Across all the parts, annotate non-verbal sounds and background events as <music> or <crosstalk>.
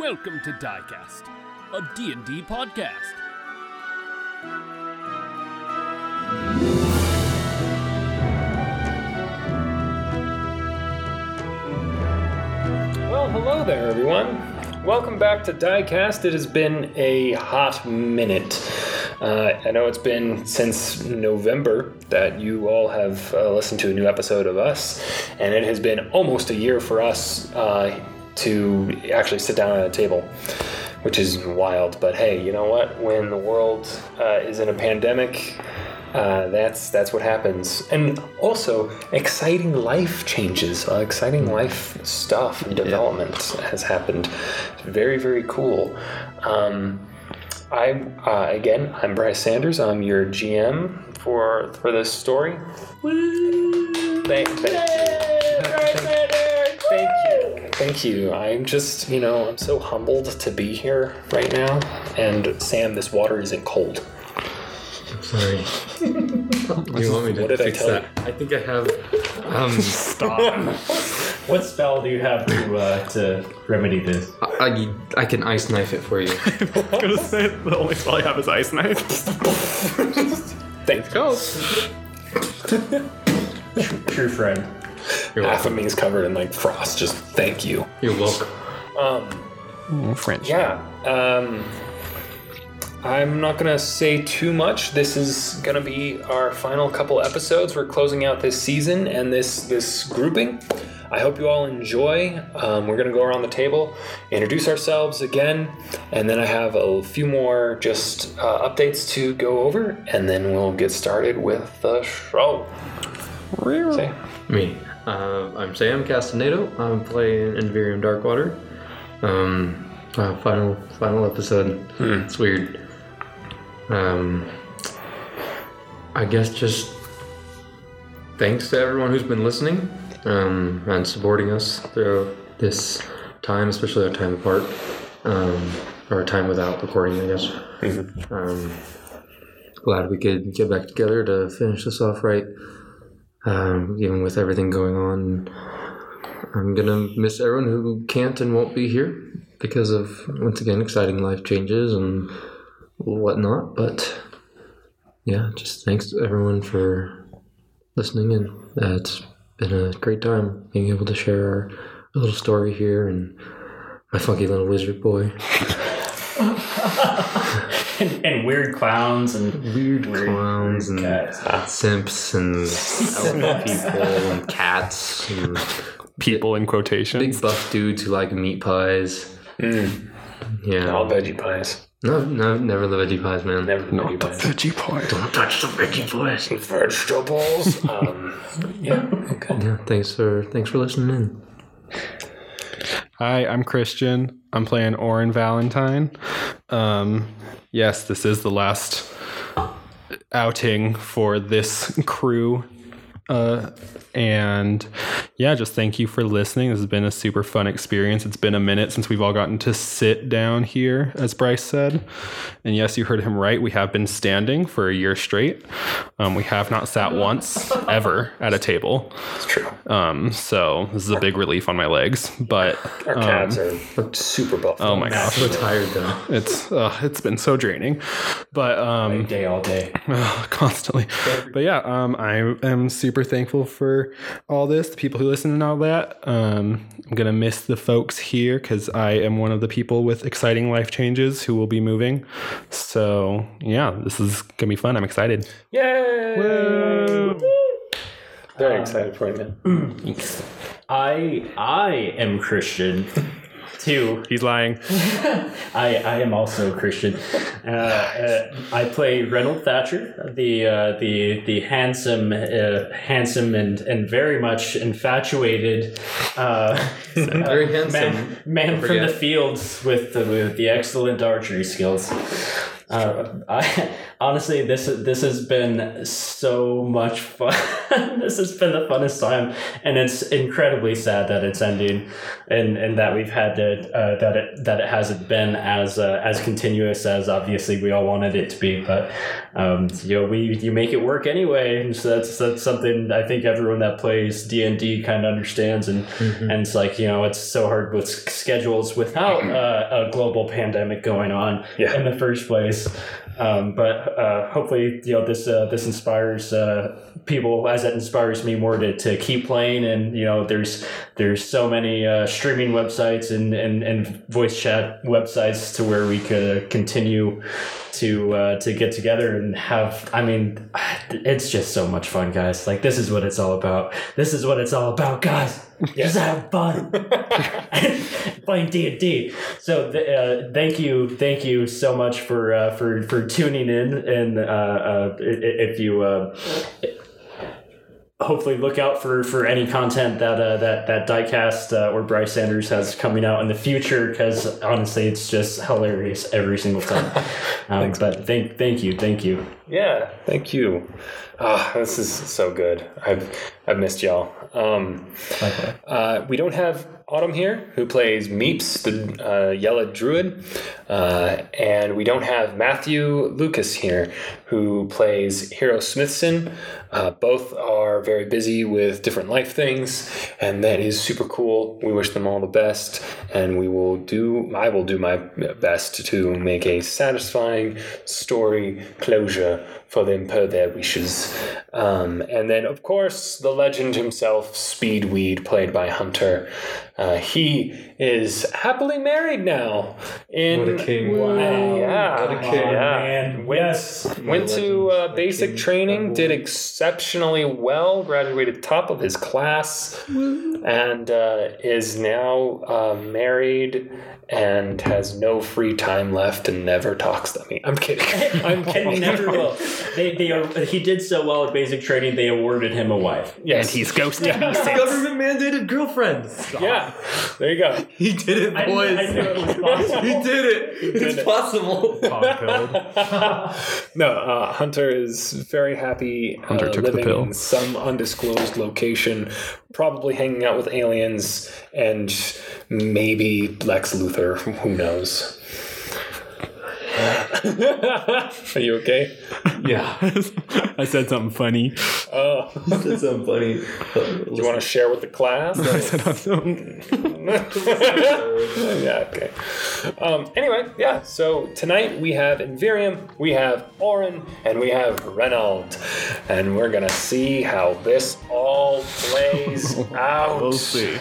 Welcome to Diecast, a D&D podcast. Well, hello there, everyone. Welcome back to Diecast. It has been a hot minute. Uh, I know it's been since November that you all have uh, listened to a new episode of us, and it has been almost a year for us uh, to actually sit down at a table, which is wild. But hey, you know what? When the world uh, is in a pandemic, uh, that's that's what happens, and also exciting life changes, uh, exciting life stuff and development has happened. It's very very cool. Um, I uh, again, I'm Bryce Sanders. I'm your GM for for this story. Thank, thank you. Thank you. I'm just, you know, I'm so humbled to be here right now. And Sam, this water isn't cold. Sorry. <laughs> you want me to What did I fix tell that? I think I have. Um, <laughs> Stop. <laughs> what spell do you have to uh, to remedy this? I, I can ice knife it for you. I was gonna say the only spell I have is ice knife. Thanks, Thank True friend. You're Half of me is covered in like frost. Just thank you. You're welcome. French. Yeah. Um, I'm not gonna say too much. This is gonna be our final couple episodes. We're closing out this season and this this grouping. I hope you all enjoy. Um, we're gonna go around the table, introduce ourselves again, and then I have a few more just uh, updates to go over, and then we'll get started with the show. Say, Me. Uh, I'm Sam Castaneda. I'm playing Envirium Darkwater. Um, uh, final final episode. It's weird. Um, I guess just thanks to everyone who's been listening um, and supporting us throughout this time, especially our time apart, um, or our time without recording, I guess. Um, glad we could get back together to finish this off right um, even with everything going on. I'm gonna miss everyone who can't and won't be here because of once again exciting life changes and whatnot. But yeah, just thanks to everyone for listening and uh, it's been a great time being able to share our little story here and my funky little wizard boy. <laughs> and, and weird clowns and Weird weird clowns and cats. simps and <laughs> elf people and cats and People in quotations. big buff dudes who like meat pies. Yeah. all veggie pies. No, no, never the veggie pies, man. Never the veggie pies. Veggie pie. Don't touch the veggie pies. Vegetables. <laughs> um, yeah. Okay. Yeah, thanks for thanks for listening in. Hi, I'm Christian. I'm playing Orin Valentine. Um, yes, this is the last outing for this crew. Uh, and yeah, just thank you for listening. This has been a super fun experience. It's been a minute since we've all gotten to sit down here, as Bryce said. And yes, you heard him right. We have been standing for a year straight. Um, we have not sat once ever at a table. It's true. Um, so this is a big relief on my legs. But Our um, calves are super buff. oh my gosh, So tired though. it's uh, it's been so draining. But um, Day all day. <sighs> constantly. But yeah, um, I am super thankful for all this, the people who listen and all that. Um, I'm gonna miss the folks here because I am one of the people with exciting life changes who will be moving. So yeah, this is gonna be fun. I'm excited. Yay! Very excited for you, man. <clears throat> I I am Christian. <laughs> Too. He's lying. <laughs> I, I am also a Christian. Uh, uh, I play Reynold Thatcher, the uh, the the handsome, uh, handsome and and very much infatuated uh, <laughs> Very uh, handsome. man, man from the fields with the, with the excellent archery skills. Uh, I honestly, this this has been so much fun. <laughs> this has been the funnest time, and it's incredibly sad that it's ending, and and that we've had to uh, that it that it hasn't been as uh, as continuous as obviously we all wanted it to be. But um, you know, we you make it work anyway, and so that's that's something I think everyone that plays D and D kind of understands, and and it's like you know it's so hard with schedules without uh, a global pandemic going on Yeah. in the first place. Um, but uh, hopefully, you know this uh, this inspires uh, people as it inspires me more to, to keep playing. And you know, there's there's so many uh, streaming websites and, and, and voice chat websites to where we could continue to uh, to get together and have. I mean, it's just so much fun, guys. Like this is what it's all about. This is what it's all about, guys. Just have fun <laughs> playing D and D. So uh, thank you, thank you so much for uh, for for tuning in. And uh, uh, if you uh, hopefully look out for for any content that uh, that that Diecast uh, or Bryce Sanders has coming out in the future, because honestly, it's just hilarious every single time. <laughs> Um, but thank thank you, thank you. Yeah, thank you. Ah, this is so good. I've I've missed y'all. Um, uh, we don't have Autumn here, who plays Meeps, the uh, Yellow Druid, uh, and we don't have Matthew Lucas here, who plays Hero Smithson. Uh, both are very busy with different life things, and that is super cool. We wish them all the best, and we will do. I will do my best to make a satisfying story closure for them per their wishes. Um, and then, of course, the legend himself, Speedweed, played by Hunter. Uh, he is happily married now. In What a king. Yeah, What a king. yeah. man. Went, Yes. went to uh, basic training, did exceptionally well, graduated top of his class, and uh, is now uh, married and has no free time left and never talks to me. I'm kidding. <laughs> I'm kidding. never will. They, they, uh, he did so well at basic training, they awarded him a wife. Yes. And he's ghosted <laughs> me. Government mandated girlfriends. Yeah, there you go. He did it, I boys. I knew it was <laughs> possible. He did it. it's it. possible. <laughs> No, uh, Hunter is very happy Hunter uh, took the pill. in some undisclosed location, probably hanging out with aliens and maybe Lex Luthor. Who knows? <laughs> Are you okay? yeah. <laughs> I said something funny. Oh, That's so funny. do you want to share with the class? <laughs> yeah, okay. Um, anyway, yeah, so tonight we have Invirium, we have Orin, and we have Reynold. And we're going to see how this all plays out. We'll see.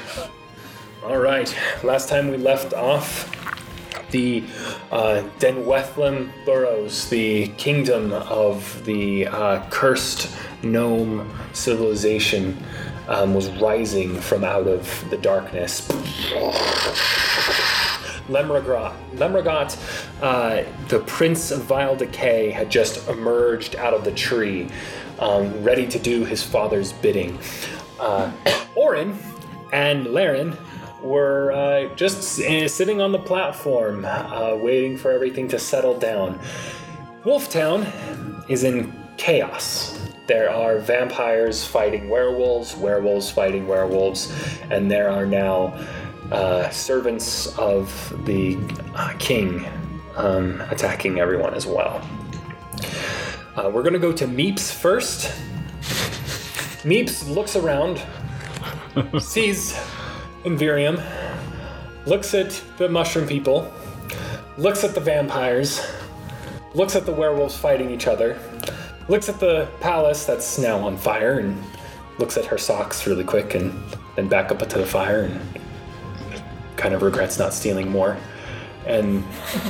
All right. Last time we left off, the uh, Denwethlem Burrows, the kingdom of the uh, cursed gnome civilization, um, was rising from out of the darkness. Lemragot, Lemragot uh, the Prince of Vile Decay, had just emerged out of the tree, um, ready to do his father's bidding. Uh, Orin and Laren were uh, just sitting on the platform, uh, waiting for everything to settle down. Wolftown is in chaos. There are vampires fighting werewolves, werewolves fighting werewolves, and there are now uh, servants of the uh, king um, attacking everyone as well. Uh, we're going to go to Meeps first. Meeps looks around, <laughs> sees Invirium, looks at the mushroom people, looks at the vampires, looks at the werewolves fighting each other, looks at the palace that's now on fire, and looks at her socks really quick and then back up to the fire and kind of regrets not stealing more. And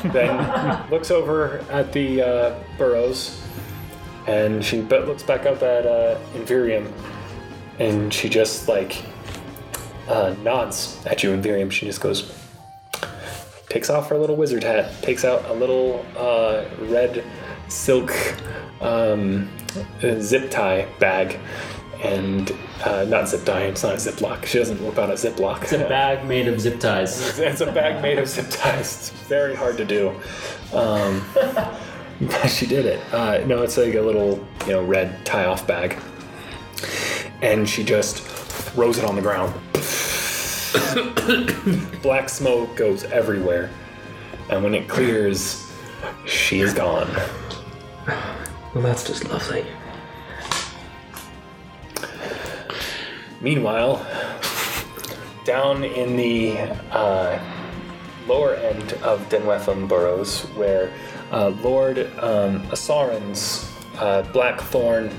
then <laughs> looks over at the uh, burrows and she but looks back up at uh, Invirium and she just like uh, nods at you, and Invirium. She just goes, takes off her little wizard hat, takes out a little uh, red silk um, zip tie bag, and uh, not zip tie. It's not a ziplock. She doesn't whip out a ziplock. It's a bag made of zip ties. <laughs> It's a bag made of zip ties. It's very hard to do. Um, <laughs> she did it. Uh, no, it's like a little, you know, red tie-off bag, and she just throws it on the ground. Black smoke goes everywhere, and when it clears, she is gone. Well, that's just lovely. Meanwhile, down in the uh, lower end of Denwetham Burrows, where uh, Lord um, Asarin's uh, Blackthorn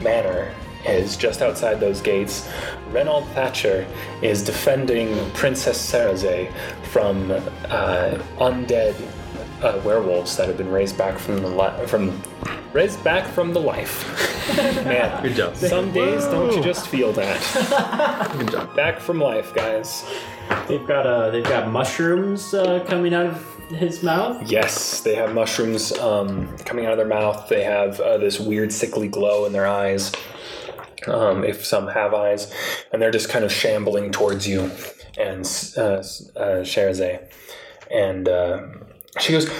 Manor is just outside those gates, Reynold Thatcher is defending Princess Saraze from uh, undead uh, werewolves that have been raised back from the li- from raised back from the life. <laughs> Man, Good job. some days don't you just feel that? Good job. Back from life, guys. They've got uh, they've got mushrooms uh, coming out of his mouth. Yes, they have mushrooms um, coming out of their mouth. They have uh, this weird sickly glow in their eyes. Um, if some have eyes, and they're just kind of shambling towards you and uh, uh. And uh, she goes,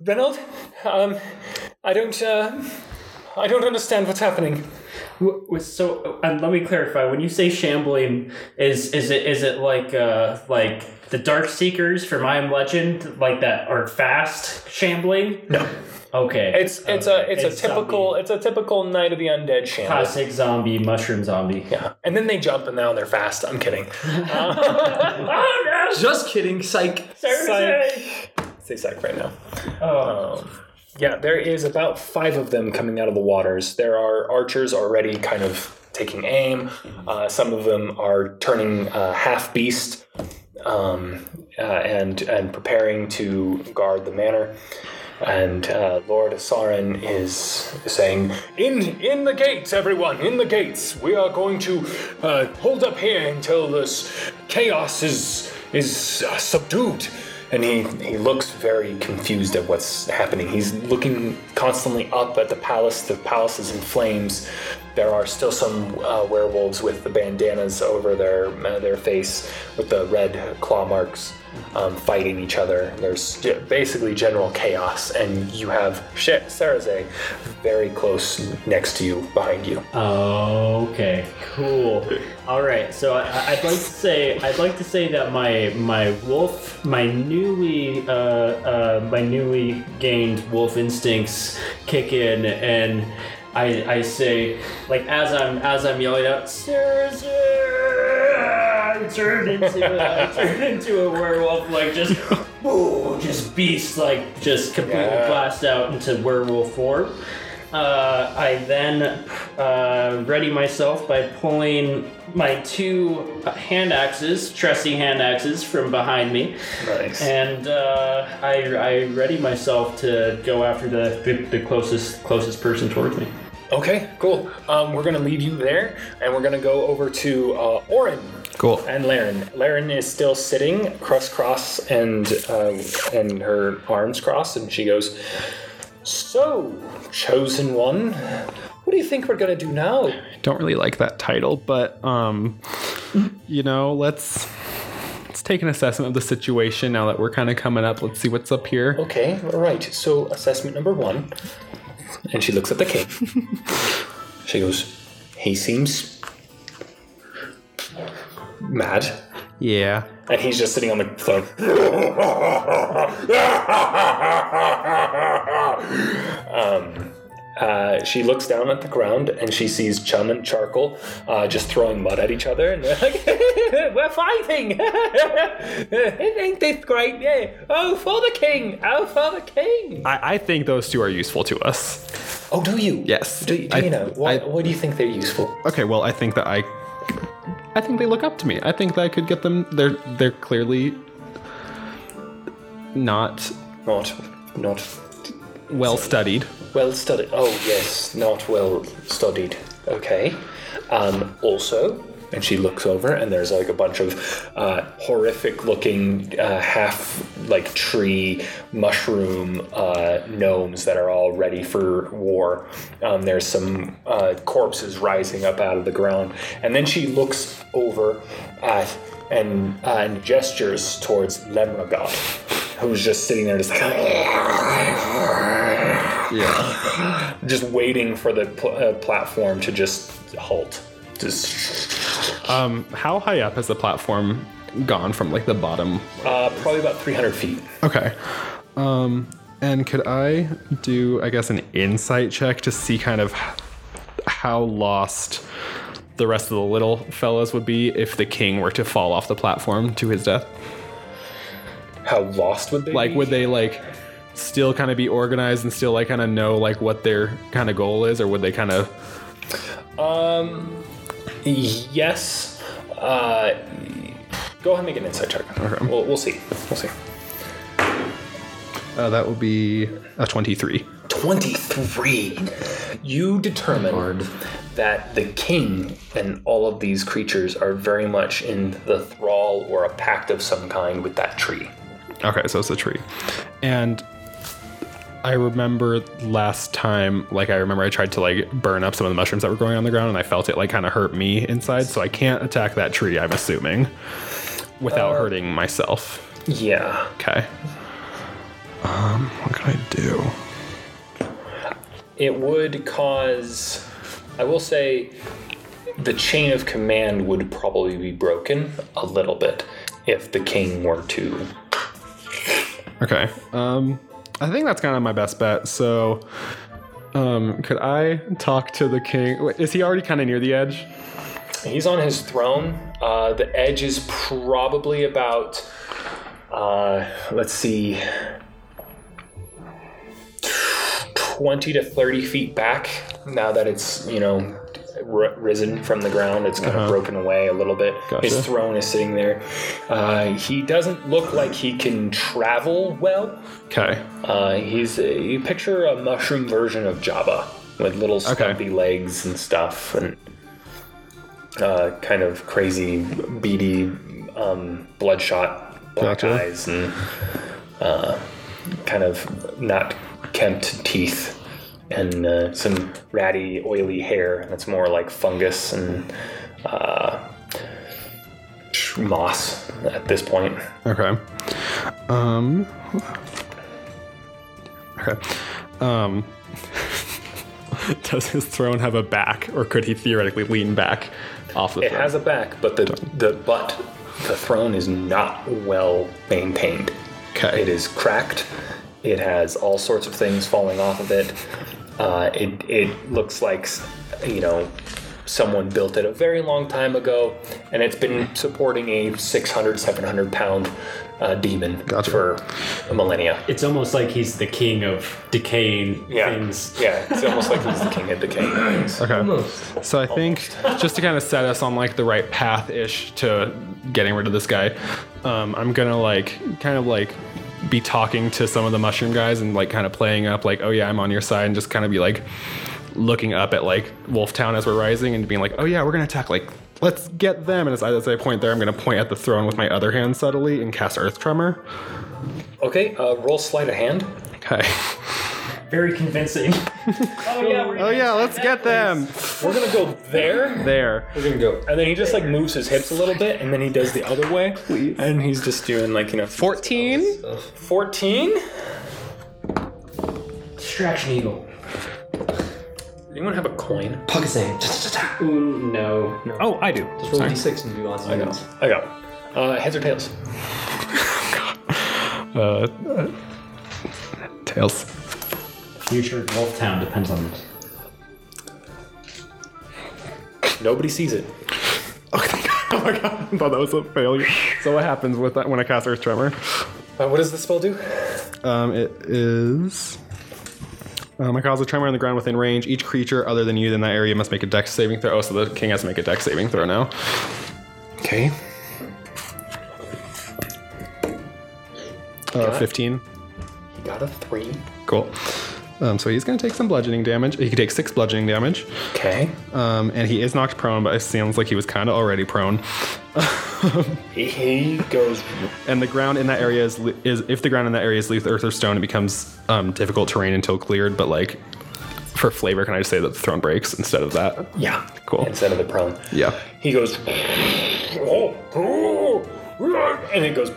Reynold, um, I don't, uh, I don't understand what's happening. W- w- So, and let me clarify. When you say shambling, is is it is it like uh like the Dark Seekers from I Am Legend, like that are fast shambling? No, Okay, it's it's a it's, a typical zombie. it's a typical Night of the Undead shamble. classic zombie mushroom zombie. Yeah, and then they jump and now they're fast. I'm kidding. <laughs> <laughs> oh no. Just kidding, psych. Psych. Say psych right now. Oh, Um, yeah, there is about five of them coming out of the waters. There are archers already kind of taking aim. Uh, some of them are turning uh, half beast um, uh, and and preparing to guard the manor. And uh, Lord Asarin is saying, "In in the gates, everyone! In the gates! We are going to uh, hold up here until this chaos is is uh, subdued." And he, he looks very confused at what's happening. He's looking constantly up at the palace. The palace is in flames. There are still some uh, werewolves with the bandanas over their uh, their face, with the red claw marks, um, fighting each other. There's basically general chaos, and you have Sh- Saraze very close next to you, behind you. Okay, cool. All right, so I, I'd like to say I'd like to say that my my wolf, my newly uh, uh, my newly gained wolf instincts kick in, and I I say like as I'm as I'm yelling out, Sarah, Sarah, I turn into a, I turn into a werewolf, like just whoa, just beast, like just completely Yeah. blast out into werewolf form. Uh, I then uh, ready myself by pulling my two hand axes, trusty hand axes, from behind me, Nice. and uh, I, I ready myself to go after the, the, the closest closest person towards me. Okay, cool. Um, we're gonna leave you there, and we're gonna go over to uh, Orin. Cool. And Laren. Laren is still sitting cross cross and um, and her arms crossed, and she goes, "So, chosen one, what do you think we're gonna do now?" Don't really like that title, but um, you know, let's let's take an assessment of the situation now that we're kind of coming up. Let's see what's up here. Okay, all right. So, assessment number one, and she looks at the king. <laughs> she goes, "He seems mad." Yeah. And he's just sitting on the throne. <laughs> um, uh, she looks down at the ground and she sees Chum and Charcoal uh, just throwing mud at each other, and they're like, <laughs> "We're fighting! <laughs> Ain't this great? Yeah! Oh, for the king! Oh, for the king!" I, I think those two are useful to us. Oh, do you? Yes. Do, do I- you know? Why, I- why do you think they're useful? Okay, well, I think that I, I think they look up to me. I think that I could get them. They're they're clearly not Not, not well studied. Well studied. Oh, yes, not well studied. Okay. Um, also, and she looks over, and there's like a bunch of uh, horrific looking, uh, half like tree mushroom uh, gnomes that are all ready for war. Um, there's some uh, corpses rising up out of the ground. And then she looks over at and, uh, and gestures towards Lemragot, who's just sitting there, just like. Yeah. just waiting for the pl- uh, platform to just halt. Just Um, how high up has the platform gone from like the bottom? uh, probably about 300 feet. Okay. Um, and could I do, I guess, an insight check to see kind of how lost the rest of the little fellas would be if the king were to fall off the platform to his death? How lost would they be? Like, be? would they like still kind of be organized and still like kind of know like what their kind of goal is, or would they kind of? Um, yes. Uh, go ahead and make an insight check. Okay. We'll, we'll see. We'll see. Uh, that would be a twenty-three. 23. You determine Hard. that the king and all of these creatures are very much in the thrall or a pact of some kind with that tree. Okay, so it's a tree. And I remember last time, like I remember I tried to like burn up some of the mushrooms that were growing on the ground and I felt it like kind of hurt me inside, so I can't attack that tree, I'm assuming, without hurting myself. Yeah. Okay. Um, what can I do? It would cause, I will say, the chain of command would probably be broken a little bit if the king were to. Okay. Um, I think that's kind of my best bet. So, um, could I talk to the king? Wait, Is he already kind of near the edge? He's on his throne. Uh, the edge is probably about, uh, let's see, 20 to 30 feet back now that it's, you know, r- risen from the ground. It's kind of broken away a little bit. Gotcha. His throne is sitting there. Uh, he doesn't look like he can travel well. Okay. Uh, he's a, you picture a mushroom version of Jabba with little stumpy legs and stuff, and uh, kind of crazy, beady, um, bloodshot black Gotcha. eyes, and uh, kind of not kempt teeth, and uh, some ratty, oily hair that's more like fungus and uh, moss at this point. Okay. Um. Okay. Um. <laughs> Does his throne have a back, or could he theoretically lean back off the It throne? It has a back, but the the butt, the throne is not well maintained. Okay. It is cracked. It has all sorts of things falling off of it. Uh, it it looks like you know someone built it a very long time ago, and it's been supporting a 600, 700 pound uh, demon Gotcha. for a millennia. It's almost like he's the king of decaying Yeah, things. yeah. It's almost like he's the king of decaying things. Okay. Almost. So I think just to kind of set us on like the right path ish to getting rid of this guy, um, I'm gonna like kind of like be talking to some of the mushroom guys and like kind of playing up like, oh yeah, I'm on your side, and just kind of be like looking up at like Wolf Town as we're rising and being like, oh yeah, we're gonna attack like. Let's get them. And as I, as I point there, I'm to point at the throne with my other hand subtly and cast Earth Tremor. Okay, uh, roll sleight of hand. <laughs> Okay. Very convincing. <laughs> oh yeah, we're Oh yeah, let's get them. We're gonna go there. There. We're gonna go. And then he just like moves his hips a little bit, and then he does the other way. And he's just doing like you know 14? fourteen. distraction eagle. Anyone have a coin? Pocket same. Ooh, no, no. Oh, I do. Just roll d6 and do odds and ends. I got. Uh, heads or tails? <laughs> Uh, uh, tails. Future Wolf Town depends on this. Nobody sees it. Oh, <laughs> thank God. oh my god, I thought that was a failure. So what happens with that when I cast Earth Tremor? Uh, what does the spell do? Um, it is. Um, I cause a tremor on the ground within range. Each creature other than you in that area must make a dex saving throw. Oh, so the king has to make a dex saving throw now. Okay. Uh, 15. He got a three. Cool. Um, so he's going to take some bludgeoning damage. He can take six bludgeoning damage. Okay. Um, and he is knocked prone, but it sounds like he was kind of already prone. <laughs> He, goes. And the ground in that area is, is if the ground in that area is loose earth or stone, it becomes um, difficult terrain until cleared. But like for flavor, can I just say that the throne breaks instead of that? Yeah. Cool. Instead of the prone. Yeah. He goes. And it goes.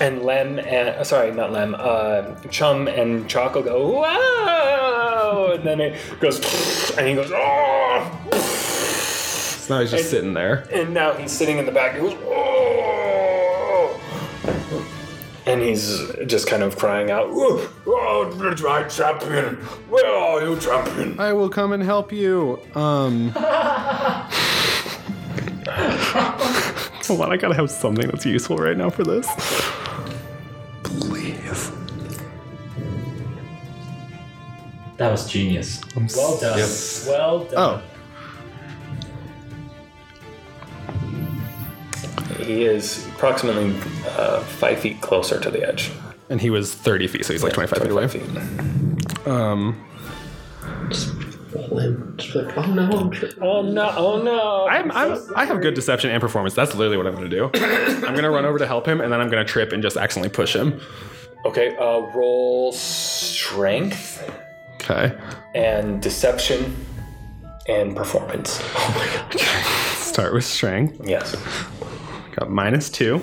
And Lem and sorry, not Lem. Uh, Chum and Choco go. "Wah!" and then it goes, and he goes, oh, So now he's just sitting there. and now he's sitting in the back. He goes, oh, and he's just kind of crying out, oh, oh, my champion, where are you, champion? I will come and help you. Um. <laughs> Hold on, I gotta have something that's useful right now for this. Please. That was genius. Well done. Well done. Oh, He is approximately uh, five feet closer to the edge. and he was 30 feet, so he's like 25 feet away. 25 feet. Um, Just be like, oh no, I'm tripping. Oh no! Oh no! I'm, I'm, I have good deception and performance. That's literally what I'm gonna do. I'm gonna run over to help him, and then I'm gonna trip and just accidentally push him. Okay, uh, roll strength Okay. and deception and performance. Oh my god. <laughs> Start with strength. Yes. Got minus two.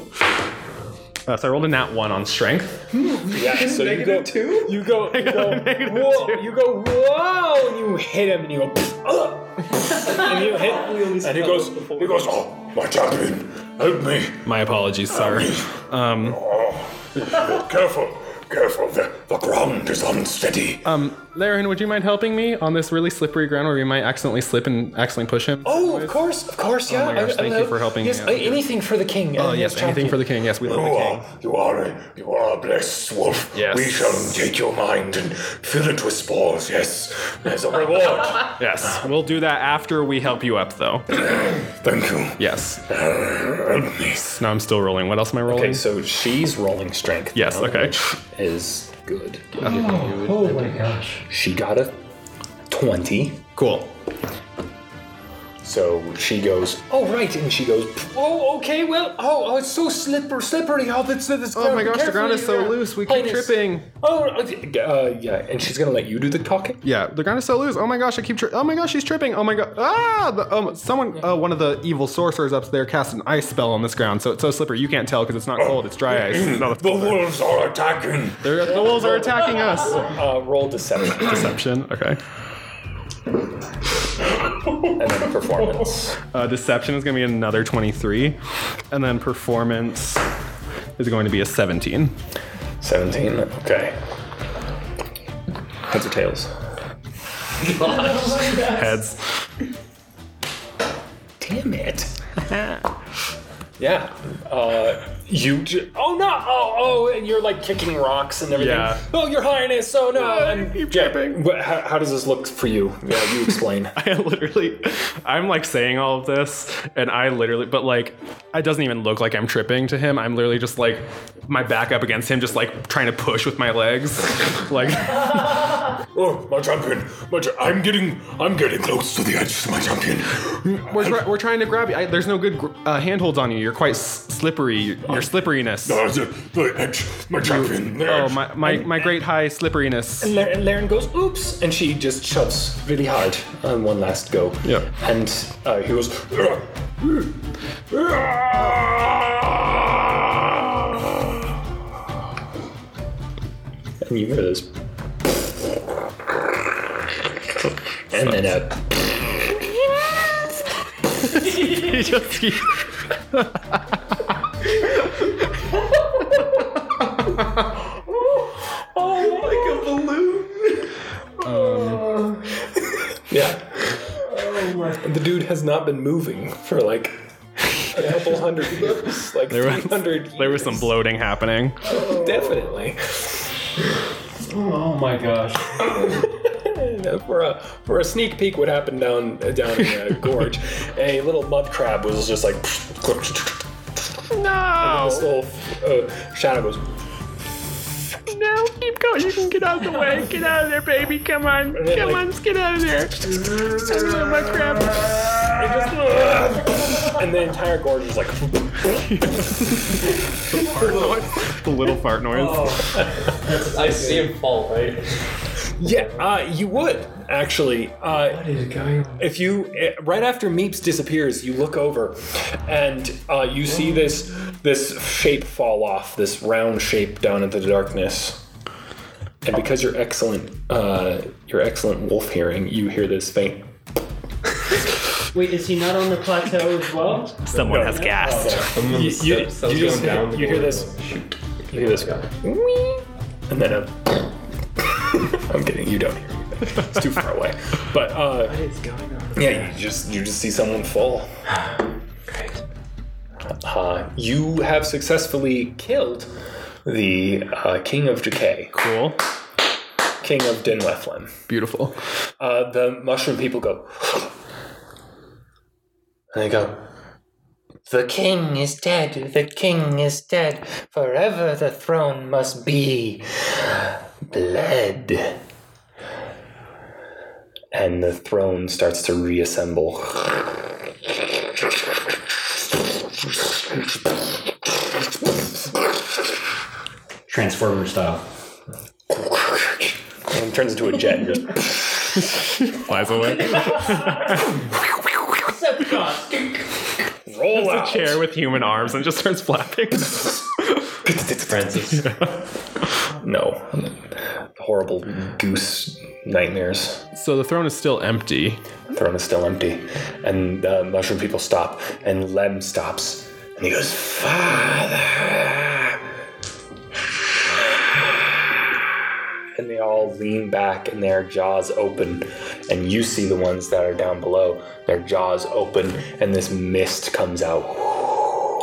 Uh, so I rolled a nat one on strength. Yeah. <laughs> So you go two? You go. <laughs> You go. negative Whoa! two. You go. Whoa! And you hit him, and you go. "Ugh." <laughs> and you hit, and he goes. He goes. Oh, my champion, help me! My apologies, sorry. Um, Oh, careful, careful. The, the ground is unsteady. um, Laren, would you mind helping me on this really slippery ground where we might accidentally slip and accidentally push him? Oh, of course, of course, yeah. my gosh, I- I thank you for helping me Yes, out uh, here. anything for the king. Oh and yes, anything champion. for the king. Yes, we love You the king. are, you are, a, you are a blessed wolf. Yes. We shall take your mind and fill it with spores. Yes, as a reward. <laughs> Yes, we'll do that after we help you up, though. <clears throat> Thank you. Yes. Help me. Now I'm still rolling. What else am I rolling? Okay, so she's rolling strength. Yes, now, okay. which is good. Oh my gosh. She got a twenty. cool. So she goes, oh right, and she goes, oh okay, well, oh, oh it's so slippery, slippery. Oh, this, this Oh my gosh, the ground is so loose. We keep tripping. Oh, uh, yeah, and she's gonna let you do the talking. Yeah, the ground is so loose. Oh my gosh, I keep. Tri- oh my gosh, she's tripping. Oh my god. Ah! The, um, someone, uh, one of the evil sorcerers up there cast an ice spell on this ground, so it's so slippery. You can't tell because it's not cold. It's dry ice. <clears throat> No, that's The wolves are attacking. They're- the wolves are attacking us. Uh, roll deception Deception. Okay. And then performance. Uh, deception is going to be another 23, and then performance is going to be a 17. 17. Okay. Heads or tails? <laughs> Heads. Damn it. <laughs> yeah. Uh, you. J- oh no! Oh oh! And you're like kicking rocks and everything. Yeah. Oh, your highness! Oh no! I and keep yeah, tripping. wh- How, how does this look for you? Yeah, you explain. <laughs> I literally, I'm like saying all of this, and I literally, but like, it doesn't even look like I'm tripping to him. I'm literally just like, my back up against him, just like trying to push with my legs. <laughs> like, <laughs> oh, my champion! My cha- I'm getting, I'm getting close to the edge, my champion. we're, try- we're trying to grab you. I, there's no good gr- uh, handholds on you. You're quite s- slippery. Your slipperiness. Uh, the, the edge, my champion. The Oh, edge. my, my, my great high slipperiness. And La- Laren goes, oops, and she just shoves really hard on one last go. Yeah. And uh, he goes, "Ah, and you hear this. And then uh, He just keep- yeah. And the dude has not been moving for like a couple hundred years. Like There was- 300 there was some bloating happening. Definitely. Oh my gosh. For a for a sneak peek, what happened down down in the <laughs> gorge? A little mud crab was just like. No! This little uh, shadow goes. No, keep going. You can get out of the way. Get out of there, baby. Come on. then, Come like- on, let's get out of there. Oh my crap. And the entire gorge is like. The little fart noise. I see him fall, right? Yeah, uh, you would actually. Uh, What is going on? if you eh, right after Meeps disappears, you look over, and uh, you see this this shape fall off, this round shape down into the darkness. and because you're excellent, uh, you're excellent wolf hearing, you hear this faint. Wait, is he not on the plateau as well? Someone has gassed. You, you, you just hear, you hear this. You hear this. "Wee," And then a. I'm kidding. You don't hear it. It's too far away. But uh, yeah, you just you just see someone fall. Uh, you have successfully killed the uh, King of Decay, Cool. King of Dinleflem. Beautiful. Uh, the mushroom people go. <gasps> And they go. The king is dead. The king is dead. Forever the throne must be bled. And the throne starts to reassemble. Transformer style. And turns into a jet. and just Flies away. Roll out. Chair with human arms and just starts flapping. It's <laughs> Francis. No. Horrible goose nightmares. so the throne is still empty. The throne is still empty. And the mushroom people stop, and Lem stops. And he goes, Father! And they all lean back and their jaws open. And you see the ones that are down below. Their jaws open, and this mist comes out.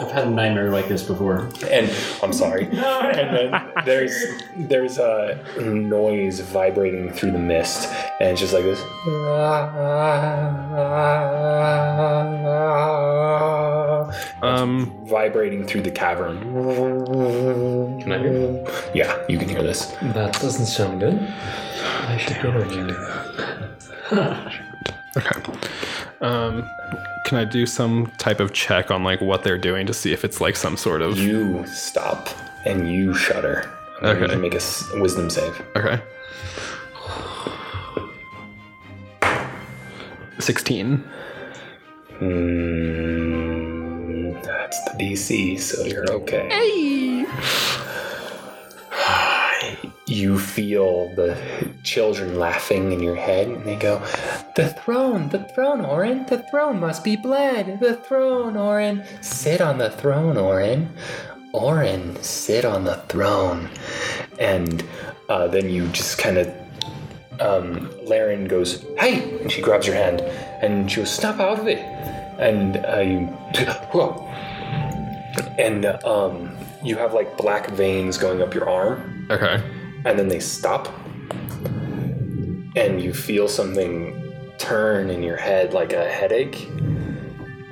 I've had a nightmare like this before. And I'm sorry. <laughs> and then there's there's a noise vibrating through the mist, and it's just like this. Um, vibrating through the cavern. Can I hear? Yeah, you can hear this. That doesn't sound good. I should go over okay. Um, can I do some type of check on like what they're doing to see if it's like some sort of You stop and you shudder. I'm Okay. gonna Make a wisdom save. okay. Sixteen. Hmm, that's the DC, so you're okay. Hey. <sighs> You feel the children laughing in your head, and they go, The throne, the throne, Orin, the throne must be bled. The throne, Orin. Sit on the throne, Orin. Orin, sit on the throne. And uh, then you just kind of um, Laren goes, "Hey!" and she grabs your hand, and she goes, "Snap out of it!" And uh, you, <gasps> whoa, and um, you have like black veins going up your arm, Okay. and then they stop, and you feel something turn in your head like a headache,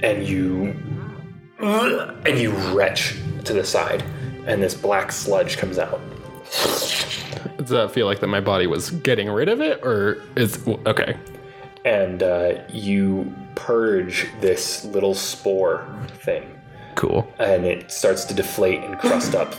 and you, and you retch to the side, and this black sludge comes out. Does that feel like that my body was getting rid of it, or is okay? and uh, you purge this little spore thing, Cool. and it starts to deflate and crust up.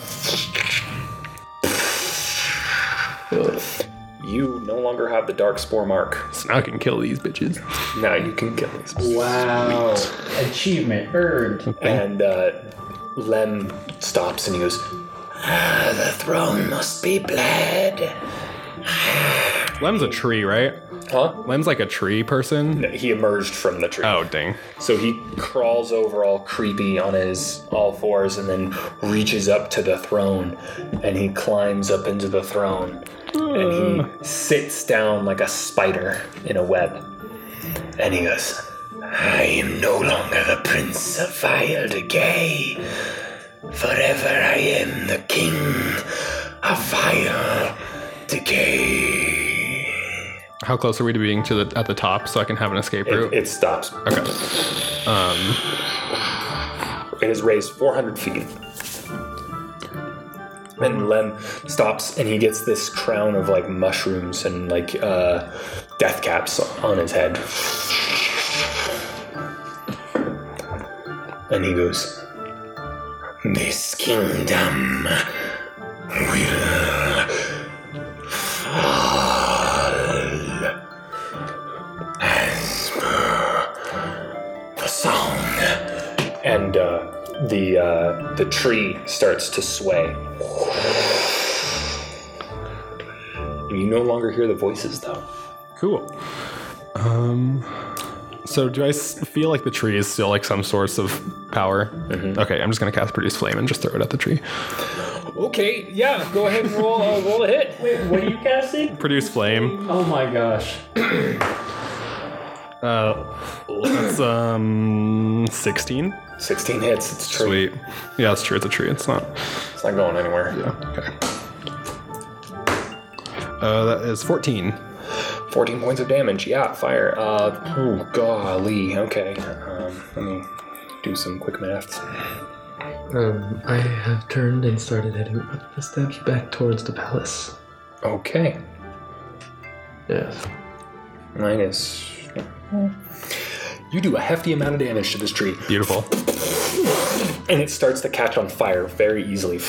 You no longer have the dark spore mark. So now I can kill these bitches. Now you can kill these. Wow. Achievement earned. And uh, Lem stops and he goes, ah, "The throne must be bled." Lem's a tree, right? Huh? Lem's like a tree person. He emerged from the tree. Oh dang. So he crawls over all creepy on his all fours and then reaches up to the throne and he climbs up into the throne and he uh. sits down like a spider in a web. And he goes, I am no longer the prince of vile decay. Forever I am the king of vile decay. How close are we to being to the at the top so I can have an escape route? It, it stops. okay. Um. It is raised 400 feet. And Lem stops and he gets this crown of like mushrooms and like uh, death caps on his head. And he goes, This kingdom will the uh, the tree starts to sway. You no longer hear the voices, though. Cool. Um. So do I s- feel like the tree is still like some source of power? Okay, I'm just gonna cast produce flame and just throw it at the tree. Okay, yeah, go ahead and roll, uh, roll a hit. Wait, what are you casting? Produce flame. Oh my gosh. Uh, that's um 16. 16 hits. It's true. Sweet. Yeah, it's true. It's a tree. It's not. It's not going anywhere. Yeah. Okay. Uh, that is 14. 14 points of damage. Yeah, fire. Uh, oh, golly. Okay. Um, let me do some quick maths. Um, I have turned and started heading up the steps back towards the palace. Okay. Yes. Minus. You do a hefty amount of damage to this tree, Beautiful. and it starts to catch on fire very easily.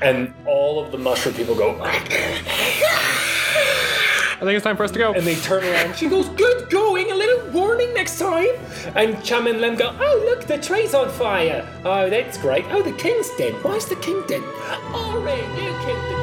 And all of the mushroom people go, I think it's time for us to go. and they turn around. She goes, "Good going. A little warning next time." And Chum and Lem go, "Oh, look, the tree's on fire. Oh, that's great. Oh, the king's dead. Why's the king dead? Oh, all right, you killed the king."